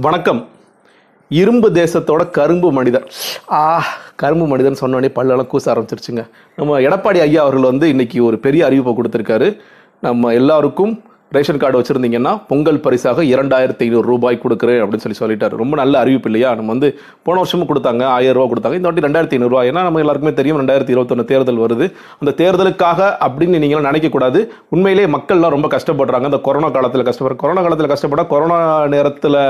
வணக்கம். இரும்பு தேசத்தோட கரும்பு மனிதன். ஆ கரும்பு மனிதன் சொன்னோடனே பல்லெல்லாம் கூச ஆரம்பிச்சிருச்சுங்க. நம்ம எடப்பாடி ஐயா அவர்கள் வந்து இன்னைக்கு ஒரு பெரிய அறிவிப்பை கொடுத்துருக்காரு. நம்ம எல்லாருக்கும் ரேஷன் கார்டு வச்சுருந்தீங்கன்னா பொங்கல் பரிசாக இரண்டாயிரத்தி ஐநூறு ரூபாய் கொடுக்குறேன் அப்படின்னு சொல்லி சொல்லிட்டாரு. ரொம்ப நல்ல அறிவிப்பு இல்லையா? நம்ம வந்து போன வருஷமும் கொடுத்தாங்க ஆயிரம் ரூபா கொடுத்தாங்க. இந்த வாட்டி ரெண்டாயிரத்தி ஐநூறுரூவா ஏன்னா நம்ம எல்லாருக்குமே தெரியும் ரெண்டாயிரத்தி இருபத்தொன்று தேர்தல் வருது. அந்த தேர்தலுக்காக அப்படின்னு நீங்களும் நினைக்கக்கூடாது உண்மையிலே மக்கள்லாம் ரொம்ப கஷ்டப்படுறாங்க. இந்த கொரோனா காலத்தில் கஷ்டப்படுற கொரோனா காலத்தில் கஷ்டப்பட கொரோனா நேரத்தில்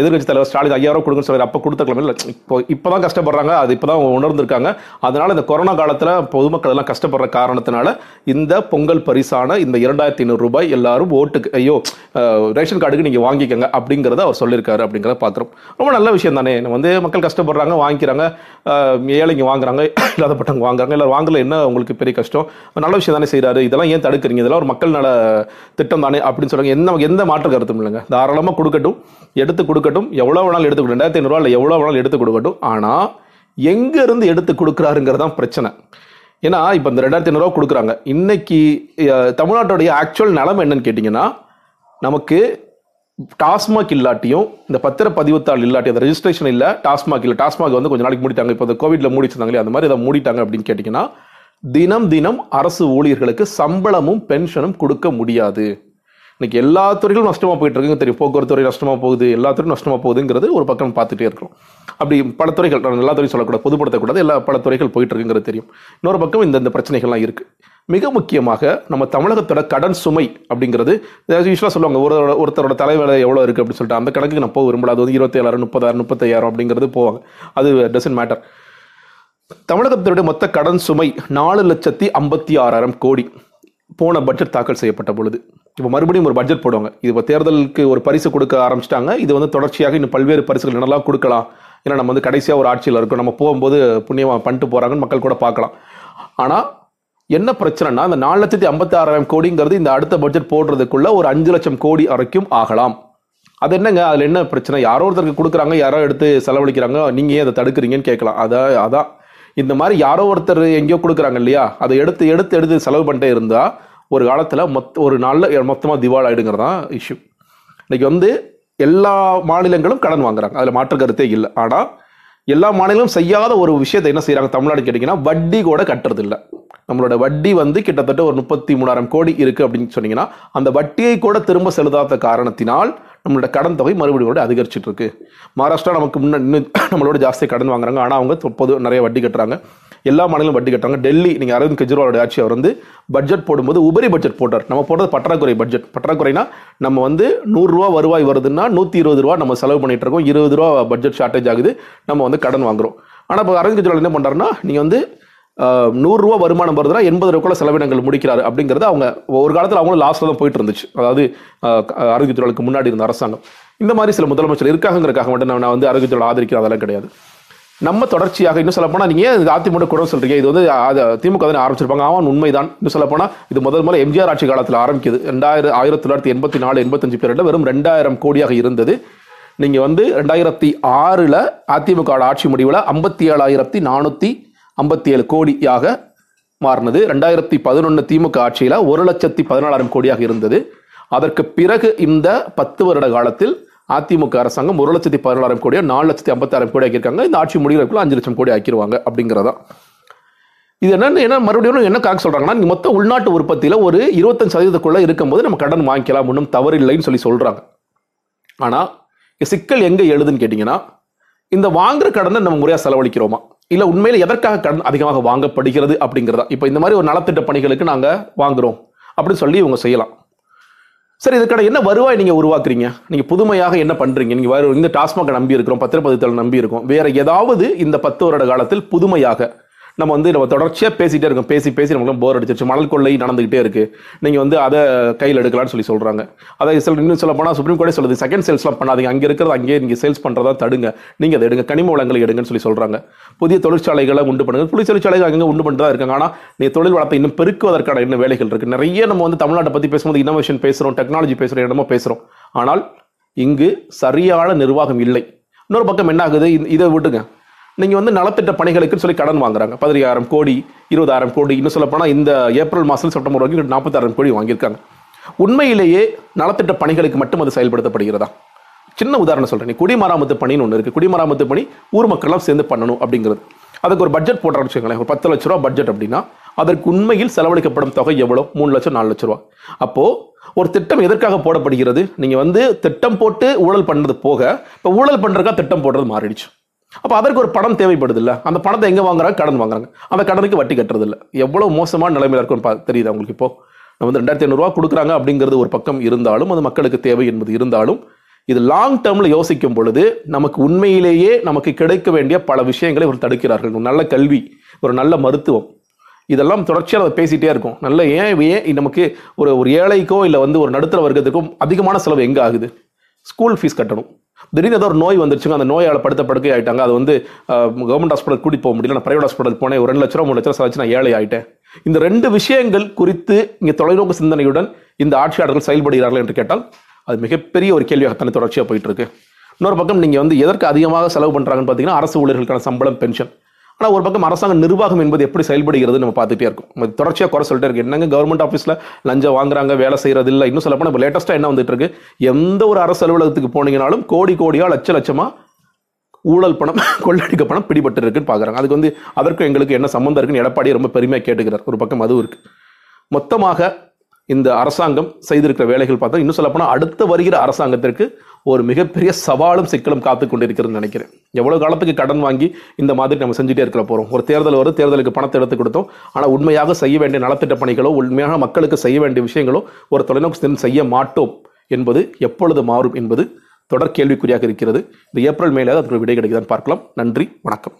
எதிர்கட்சி தலைவர் ஸ்டாலின் ஐயாயிரம் கொடுங்கன்னு சொல்லி அப்போ கொடுத்த இல்லை இப்போ இப்போ தான் கஷ்டப்படுறாங்க. அது இப்போ தான் உணர்ந்திருக்காங்க. அதனால் இந்த கொரோனா காலத்தில் பொதுமக்கள் எல்லாம் கஷ்டப்படுற காரணத்தினால இந்த பொங்கல் பரிசான இந்த இரண்டாயிரத்தி ஐநூறு ரூபாய் எல்லாரும் ஓட்டுக்கு ஐயோ ரேஷன் கார்டுக்கு நீங்கள் வாங்கிக்கங்க அப்படிங்கிறத அவர் சொல்லியிருக்காரு அப்படிங்கிறத பார்க்குறோம் ரொம்ப நல்ல விஷயம் தானே. நம்ம வந்து மக்கள் கஷ்டப்படுறாங்க வாங்கிக்கிறாங்க ஏழைங்க வாங்குறாங்க இல்லாதப்பட்டவங்க வாங்குறாங்க இல்லை வாங்கல என்ன உங்களுக்கு பெரிய கஷ்டம்? நல்ல விஷயம் தானே செய்கிறாரு இதெல்லாம் ஏன் தடுக்கிறீங்க? இதெல்லாம் ஒரு மக்கள் நல திட்டம் தானே அப்படின்னு சொல்லுங்க எந்த எந்த மாற்று கருத்தும் இல்லைங்க. தாராளமாக கொடுக்கட்டும் எடுத்து கொடுக்கட்டும் எவ்வளோ வேணாலும் எடுத்து ரெண்டாயிரத்தி ஐநூறுரூவா இல்லை எவ்வளோ வேணாலும் எடுத்து கொடுக்கட்டும். ஆனால் எங்கேருந்து எடுத்து கொடுக்குறாருங்கிறது தான் பிரச்சனை. ஏன்னா இப்போ இந்த ரெண்டாயிரத்தி ஐநூறுரூவா கொடுக்குறாங்க. இன்னைக்கு தமிழ்நாட்டுடைய ஆக்சுவல் நிலம் என்னன்னு கேட்டிங்கன்னா நமக்கு டாஸ்மாக் இல்லாட்டியும் இந்த பத்திர பதிவுத்தாள் இல்லாட்டி அந்த ரெஜிஸ்ட்ரேஷன் இல்லை டாஸ்மாக் இல்லை. டாஸ்மாக் வந்து கொஞ்சம் நாளைக்கு மூடிட்டாங்க. இப்போ இந்த கோவிட்ல மூடிச்சிருந்தாங்களே அந்த மாதிரி அதை மூடிட்டாங்க அப்படின்னு கேட்டிங்கன்னா தினம் தினம் அரசு ஊழியர்களுக்கு சம்பளமும் பென்ஷனும் கொடுக்க முடியாது. இன்னைக்கு எல்லா துறைகளும் நஷ்டமாக போயிட்டு இருக்குங்க தெரியும் போக்குவரத்து துறை நஷ்டமாக போகுது எல்லா துறையும் நஷ்டமா போகுதுங்கிறது ஒரு பக்கம் பார்த்துட்டே இருக்கிறோம் அப்படி பல துறைகள் நான் எல்லா துறையும் சொல்லக்கூடாது பொதுப்படுத்தக்கூடாது எல்லா பல துறைகள் போயிட்டு இருக்குங்கிறது தெரியும். இன்னொரு பக்கம் இந்த இந்த பிரச்சனைகள்லாம் இருக்குது மிக முக்கியமாக நம்ம தமிழகத்தோட கடன் சுமை அப்படிங்கிறது யூஸ்வலாக சொல்லுவாங்க ஒரு ஒருத்தரோட தலைவேலை எவ்வளோ இருக்குது அப்படின்னு சொல்லிட்டு அந்த கணக்குக்கு நான் போக விரும்பல. அது வந்து இருபத்தேழாயிரம் முப்பதாயிரம் முப்பத்தையாயிரம் அப்படிங்கிறது போவாங்க. அது டசன்ட் மேட்டர் தமிழகத்தினுடைய மொத்த கடன் சுமை நாலு லட்சத்தி ஐம்பத்தி ஆறாயிரம் கோடி. போன பட்ஜெட் தாக்கல் செய்யப்பட்ட பொழுது. இப்போ மறுபடியும் ஒரு பட்ஜெட் போடுவாங்க. இது இப்போ தேர்தலுக்கு ஒரு பரிசு கொடுக்க ஆரம்பிச்சிட்டாங்க. இது வந்து தொடர்ச்சியாக இன்னும் பல்வேறு பரிசுகள் என்னெல்லாம் கொடுக்கலாம். ஏன்னா நம்ம வந்து கடைசியாக ஒரு ஆட்சியில் இருக்கோம். நம்ம போகும்போது புண்ணியமாக பண்ணிட்டு போகிறாங்கன்னு மக்கள் கூட பார்க்கலாம். ஆனால் என்ன பிரச்சனைனா அந்த நாலு லட்சத்தி ஐம்பத்தி ஆறாயிரம் கோடிங்கிறது இந்த அடுத்த பட்ஜெட் போடுறதுக்குள்ள ஒரு அஞ்சு லட்சம் கோடி வரைக்கும் ஆகலாம். அது என்னங்க? அதில் என்ன பிரச்சனை? யாரோ ஒருத்தருக்கு கொடுக்குறாங்க யாரோ எடுத்து செலவழிக்கிறாங்க. நீங்கள் ஏன் அதை தடுக்கிறீங்கன்னு கேட்கலாம். அதான் அதான். இந்த மாதிரி யாரோ ஒருத்தர் எங்கேயோ கொடுக்குறாங்க இல்லையா? அதை எடுத்து எடுத்து எடுத்து செலவு பண்ணிட்டே இருந்தால் ஒரு காலத்தில் மொத்த ஒரு நாளில் மொத்தமாக திவால் ஆகிடுங்கிறதான் இஷ்யூ இன்றைக்கி வந்து எல்லா மாநிலங்களும் கடன் வாங்குறாங்க. அதில் மாற்று கருத்தே இல்லை. ஆனால் எல்லா மாநிலங்களும் செய்யாத ஒரு விஷயத்தை என்ன செய்கிறாங்க தமிழ்நாடு கேட்டிங்கன்னா வட்டி கூட கட்டுறது இல்லை. நம்மளோட வட்டி வந்து கிட்டத்தட்ட ஒரு முப்பத்தி மூணாயிரம் கோடி இருக்குது அப்படின்னு சொன்னீங்கன்னா அந்த வட்டியை கூட திரும்ப செலுத்தாத காரணத்தினால் நம்மளோட கடன் தொகை மறுபடியும் கூட அதிகரிச்சுட்டு இருக்கு. மகாராஷ்டிரா நமக்கு முன்ன இன்னும் நம்மளோட ஜாஸ்தி கடன் வாங்குறாங்க. ஆனால் அவங்க பொது நிறைய வட்டி கட்டுறாங்க. எல்லா மாநிலங்களும் வட்டி கட்டுறாங்க டெல்லி நீங்க அரவிந்த் கெஜ்ரிவாலோட ஆட்சி அவர் வந்து பட்ஜெட் போடும்போது உபரி பட்ஜெட் போட்டார். நம்ம போடுறது பற்றாக்குறை பட்ஜெட் பற்றாக்குறைனா நம்ம வந்து நூறுரூவா வருவாய் வருதுன்னா நூற்றி இருபது ரூபா நம்ம செலவு பண்ணிட்டு இருக்கோம். இருபது ரூபா பட்ஜெட் ஷார்ட்டேஜ் ஆகுது. நம்ம வந்து கடன் வாங்குறோம். ஆனால் இப்போ அரவிந்த் கெஜ்ரிவால் என்ன பண்றாருன்னா நீங்க வந்து நூறுரூவா வருமானம் வருதுன்னா எண்பது ரூபாய் செலவினங்கள் முடிக்கிறாரு அப்படிங்கிறது அவங்க ஒரு காலத்தில் அவங்களும் லாஸ்ட்ல தான் போயிட்டு இருந்துச்சு. அதாவது ஆஹ், அரவிந்த் முன்னாடி இருந்த அரசாங்கம். இந்த மாதிரி சில முதலமைச்சர் இருக்காங்கிறக்காக மட்டும் நான் வந்து அரவிந்த் ஆதரிக்கிறேன். அதெல்லாம் கிடையாது. நம்ம தொடர்ச்சியாக இன்னும் சொல்ல போனால் நீங்கள் இது அதிமுக கூட சொல்றீங்க? இது வந்து அது திமுக தான் ஆரம்பிச்சிருப்பாங்க. ஆமாம் உண்மைதான். இன்னும் சொல்ல போனால் இது முதல் முதல்ல எம்ஜிஆர் ஆட்சி காலத்தில் ஆரம்பிக்குது. ரெண்டாயிரம் ஆயிரத்தி தொள்ளாயிரத்தி எண்பத்தி நாலு எண்பத்தஞ்சு பேரில் வெறும் ரெண்டாயிரம் கோடியாக இருந்தது. நீங்கள் வந்து ரெண்டாயிரத்தி ஆறில் அதிமுக ஆட்சி முடிவில் ஐம்பத்தி ஏழாயிரத்தி நானூற்றி ஐம்பத்தி ஏழு கோடியாக மாறினது. ரெண்டாயிரத்தி பதினொன்று திமுக ஆட்சியில் ஒரு லட்சத்தி பதினாலாயிரம் கோடியாக இருந்தது. அதற்கு பிறகு இந்த பத்து வருட காலத்தில் அதிமுக அரசாங்கம் ஒரு லட்சத்தி பதினாறாயிரம் கோடியோ நாலு லட்சத்தி ஐம்பத்தாயிரம் கோடி ஆக்கியிருக்காங்க. இந்த ஆட்சி முடிகிறதுக்குள்ள அஞ்சு லட்சம் கோடி ஆக்கிடுவாங்க அப்படிங்கிறதா. இது என்னன்னு என்ன மறுபடியும் என்ன காக்க சொல்கிறாங்கன்னா மொத்த உள்நாட்டு உற்பத்தியில் ஒரு இருபத்தஞ்சு சதவீதத்துக்குள்ளே இருக்கும்போது நம்ம கடன் வாங்கிக்கலாம் ஒன்றும் தவறில்லைன்னு சொல்லி சொல்கிறாங்க ஆனால் சிக்கல் எங்கே எழுதுன்னு கேட்டிங்கன்னா இந்த வாங்குற கடனை நம்ம முறையாக செலவழிக்கிறோமா? இல்லை உண்மையில் எதற்காக கடன் அதிகமாக வாங்கப்படுகிறது அப்படிங்கிறதா? இப்போ இந்த மாதிரி ஒரு நலத்திட்ட பணிகளுக்கு நாங்கள் வாங்குகிறோம் அப்படின்னு சொல்லி இவங்க செய்யலாம். சரி இதுக்கான என்ன வருவாய் நீங்கள் உருவாக்குறீங்க? நீங்கள் புதுமையாக என்ன பண்ணுறீங்க நீங்கள் வேறு இந்த டாஸ்மாக நம்பி இருக்கிறோம் பத்திரப்பதித்தல் நம்பி இருக்கோம் வேறு ஏதாவது இந்த பத்து வருட காலத்தில் புதுமையாக நம்ம வந்து நம்ம தொடர்ச்சியாக பேசிகிட்டே இருக்கோம். பேசி பேசி நம்மளும் போர் அடிச்சிருச்சு. மணல் கொள்ளை நடந்துகிட்டே இருக்குது நீங்கள் வந்து அதை கையில் எடுக்கலாம்னு சொல்லி சொல்கிறாங்க அதை சில இன்னும் சொல்ல போனால் சுப்ரீம் கோர்ட்டே சொல்லுது செகண்ட் சேல்ஸ்லாம் பண்ணாதீங்க. அங்கே இருக்கிறது அங்கேயே நீங்கள் சேல்ஸ் பண்ணுறதா தடுங்க. நீங்கள் அதை எடுங்க. கனிம வளங்களை எடுங்கன்னு சொல்லி சொல்கிறாங்க புதிய தொழிற்சாலைகளை உண்டு பண்ணுங்க. புதிய தொழிற்சாலைகள் அங்கே உண்டு பண்ணிட்டு தான் இருக்காங்க. ஆனால் நீங்கள் தொழில் வளத்தை இன்னும் பெருக்குவதற்கான இன்னும் வேலைகள் இருக்குது நிறைய நம்ம வந்து தமிழ்நாட்டை பற்றி பேசும்போது இன்னோவேஷன் பேசுகிறோம் டெக்னாலஜி பேசுகிறோம் என்னமோ பேசுகிறோம் ஆனால் இங்கு சரியான நிர்வாகம் இல்லை. இன்னொரு பக்கம் என்ன ஆகுது? இதை விட்டுங்க நீங்கள் வந்து நலத்திட்ட பணிகளுக்குன்னு சொல்லி கடன் வாங்குறாங்க. பதினாயிரம் கோடி இருபதாயிரம் கோடி இன்னும் சொல்லப்போனால் இந்த ஏப்ரல் மாதம் செப்டம்பர் வரைக்கும் நாற்பத்தாயிரம் கோடி வாங்கியிருக்காங்க. உண்மையிலேயே நலத்திட்ட பணிகளுக்கு மட்டும் அது செயல்படுத்தப்படுகிறதா? சின்ன உதாரணம் சொல்கிறேன் குடிமராமத்து பணின்னு ஒன்று இருக்குது குடிமராமத்து பணி ஊர் மக்கள்லாம் சேர்ந்து பண்ணணும் அப்படிங்கிறது. அதுக்கு ஒரு பட்ஜெட் போடுறான்னு வச்சுக்கோங்களேன் ஒரு பத்து லட்ச ரூபா பட்ஜெட் அப்படின்னா அதற்கு உண்மையில் செலவழிக்கப்படும் தொகை எவ்வளோ? மூணு லட்சம் நாலு லட்ச ரூபா. அப்போது ஒரு திட்டம் எதற்காக போடப்படுகிறது? நீங்கள் வந்து திட்டம் போட்டு ஊழல் பண்ணது போக இப்போ ஊழல் பண்ணுறதுக்காக திட்டம் போடுறது மாறிடுச்சு. அப்போ அதற்கு ஒரு படம் தேவைப்படுது இல்லை அந்த பணத்தை எங்கே வாங்குறாங்க? கடன் வாங்குறாங்க. அந்த கடனுக்கு வட்டி கட்டுறது எவ்வளோ மோசமான நிலைமையில் இருக்குன்னு பா- அவங்களுக்கு இப்போ? நம்ம வந்து ரெண்டாயிரத்தி ஐநூறுரூவா கொடுக்குறாங்க அப்படிங்கிறது ஒரு பக்கம் இருந்தாலும் அது மக்களுக்கு தேவை என்பது இருந்தாலும் இது லாங் டேர்மில் யோசிக்கும் பொழுது நமக்கு உண்மையிலேயே நமக்கு கிடைக்க வேண்டிய பல விஷயங்களை இவர் தடுக்கிறார்கள். ஒரு நல்ல கல்வி ஒரு நல்ல மருத்துவம். இதெல்லாம் தொடர்ச்சியாக அதை பேசிகிட்டே இருக்கும். நல்ல ஏன் ஏன் நமக்கு ஒரு ஒரு ஏழைக்கோ இல்லை வந்து ஒரு நடுத்தர வர்க்கத்துக்கும் அதிகமான செலவு எங்கே ஆகுது? ஸ்கூல் ஃபீஸ் கட்டணும். திடீர்னு ஏதோ ஒரு நோய் வந்துருச்சுங்க அந்த நோயால் படுத்த படுக்கை ஆகிட்டாங்க அது வந்து கவர்மெண்ட் ஹாஸ்பிட்டல் கூட்டிட்டு போக முடியல. நான் பிரைவேட் ஹாஸ்பிட்டல் போனேன். ஒரு ரெண்டு லட்ச ரூபா மூணு லட்ச ரூபா நான் ஏழை ஆயிட்டேன். இந்த ரெண்டு விஷயங்கள் குறித்து இங்கே தொலைநோக்கு சிந்தனையுடன் இந்த ஆட்சியாளர்கள் செயல்படுகிறார்கள் என்று கேட்டால் அது மிகப்பெரிய ஒரு கேள்வியாகத்தானே தொடர்ச்சியாக போயிட்டு இருக்கு. இன்னொரு பக்கம் நீங்கள் வந்து எதற்கு அதிகமாக செலவு பண்ணுறாங்கன்னு பார்த்தீங்கன்னா அரசு ஊழியர்களுக்கான சம்பளம் பென்ஷன் ஆனால் ஒரு பக்கம் அரசாங்க நிர்வாகம் என்பது எப்படி செயல்படுகிறது நம்ம பார்த்துட்டே இருக்கும். தொடர்ச்சியாக குறை சொல்லிட்டே இருக்கு என்னங்க கவர்மெண்ட் ஆஃபீஸில் லஞ்சம் வாங்குறாங்க வேலை செய்யறது இல்லை இன்னும் சொல்லப்போனால் இப்போ லேட்டஸ்ட்டாக என்ன வந்துட்டு இருக்கு? எந்த ஒரு அரசு அலுவலகத்துக்கு போனீங்கனாலும் கோடி கோடியாக லட்ச லட்சமாக ஊழல் பணம் கொள்ளடிக்க பணம் பிடிபட்டு இருக்குன்னு பார்க்குறாங்க. அதுக்கு வந்து அதற்கும் எங்களுக்கு என்ன சம்மந்தம் இருக்குன்னு எடப்பாடி ரொம்ப பெருமையாக கேட்டுக்கிறார். ஒரு பக்கம் அதுவும் இருக்கு. மொத்தமாக இந்த அரசாங்கம் செய்திருக்கிற வேலைகள் பார்த்தா இன்னும் சொல்லப்போனால் அடுத்து வருகிற அரசாங்கத்திற்கு ஒரு மிகப்பெரிய சவாலும் சிக்கலும் காத்து கொண்டிருக்கிறதுன்னு நினைக்கிறேன். எவ்வளோ காலத்துக்கு கடன் வாங்கி இந்த மாதிரி நம்ம செஞ்சுட்டே இருக்கிற போகிறோம் ஒரு தேர்தல் வரும் தேர்தலுக்கு பணத்தை எடுத்து கொடுத்தோம். ஆனால் உண்மையாக செய்ய வேண்டிய நலத்திட்ட பணிகளோ உண்மையாக மக்களுக்கு செய்ய வேண்டிய விஷயங்களோ ஒரு தொலைநோக்கு சிந்தனை செய்ய மாட்டோம் என்பது எப்பொழுது மாறும் என்பது தொடர் கேள்விக்குறியாக இருக்கிறது. இந்த ஏப்ரல் மேலே அதற்கு விடை கிடைக்குதான்னு பார்க்கலாம். நன்றி வணக்கம்.